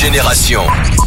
Génération.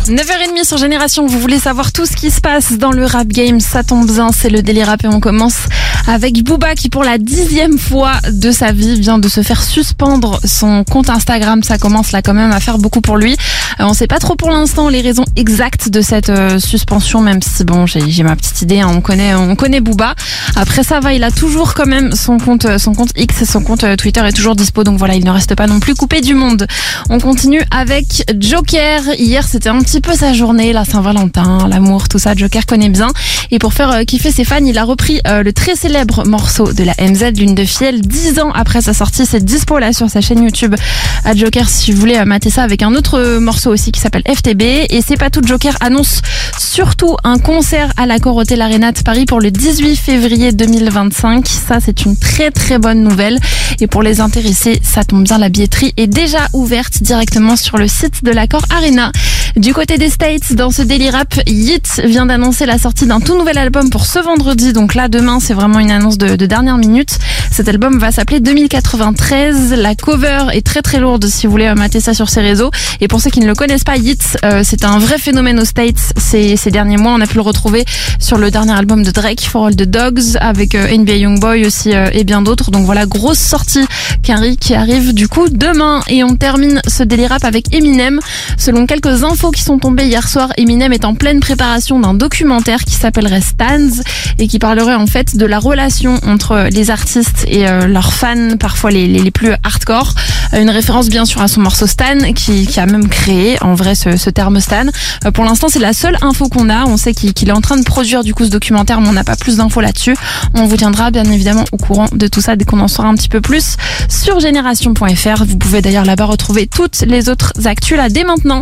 9h30 sur Génération, vous voulez savoir tout ce qui se passe dans le rap game, ça tombe bien, c'est le délire rap et on commence avec Booba qui pour la dixième fois de sa vie vient de se faire suspendre son compte Instagram, ça commence là quand même à faire beaucoup pour lui. Euh, on sait pas trop pour l'instant les raisons exactes de cette euh, suspension, même si bon j'ai ma petite idée, hein, on connaît on connaît Booba. Après ça va, il a toujours quand même son compte euh, son compte X son compte Twitter est toujours dispo, donc voilà il ne reste pas non plus coupé du monde. On continue avec Joker. Hier, c'était un petit peu sa journée, la Saint-Valentin, l'amour, tout ça. Joker connaît bien. Et pour faire kiffer ses fans, il a repris le très célèbre morceau de la MZ, Lune de Fiel, dix ans après sa sortie. C'est dispo là sur sa chaîne YouTube à Joker si vous voulez euh, mater ça avec un autre euh, morceau aussi qui s'appelle FTB. Et c'est pas tout, Joker annonce surtout un concert à la Hotel Arena de Paris pour le 18 février 2025. Ça, c'est une très très bonne nouvelle. Et pour les intéressés, ça tombe bien, la billetterie est déjà ouverte directement sur le site de l'accord Arena. Du côté des States, dans ce Daily Rap, Yeet vient d'annoncer la sortie d'un tout nouvel album pour ce vendredi. Donc là, demain, c'est vraiment une annonce de, de dernière minute. Cet album va s'appeler 2093. La cover est très très lourde si vous voulez mater ça sur ses réseaux. Et pour ceux qui ne le connaissent pas, Yeet, euh, c'est un vrai phénomène aux States ces, ces derniers mois. On a pu le retrouver sur le dernier album de Drake, For All the Dogs, avec euh, NBA Youngboy aussi euh, et bien d'autres. Donc voilà, grosse sortie qu'Harry qui arrive du coup demain. Et on termine ce Daily Rap avec Eminem. Selon quelques infos qui sont tombées hier soir, Eminem est en pleine préparation d'un documentaire qui s'appellerait Stans et qui parlerait en fait de la relation entre les artistes et euh, leurs fans, parfois les, les, les plus hardcore. Euh, Une référence bien sûr à son morceau Stan qui, qui a même créé en vrai ce, ce terme Stan. Euh, Pour l'instant c'est la seule info qu'on a. On sait qu'il qu'il est en train de produire du coup ce documentaire mais on n'a pas plus d'infos là-dessus. On vous tiendra bien évidemment au courant de tout ça dès qu'on en saura un petit peu plus sur génération.fr. Vous pouvez d'ailleurs là-bas retrouver toutes les autres actus là dès maintenant.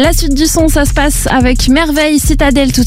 La suite du son ça se passe avec Merveille Citadelle tout de suite.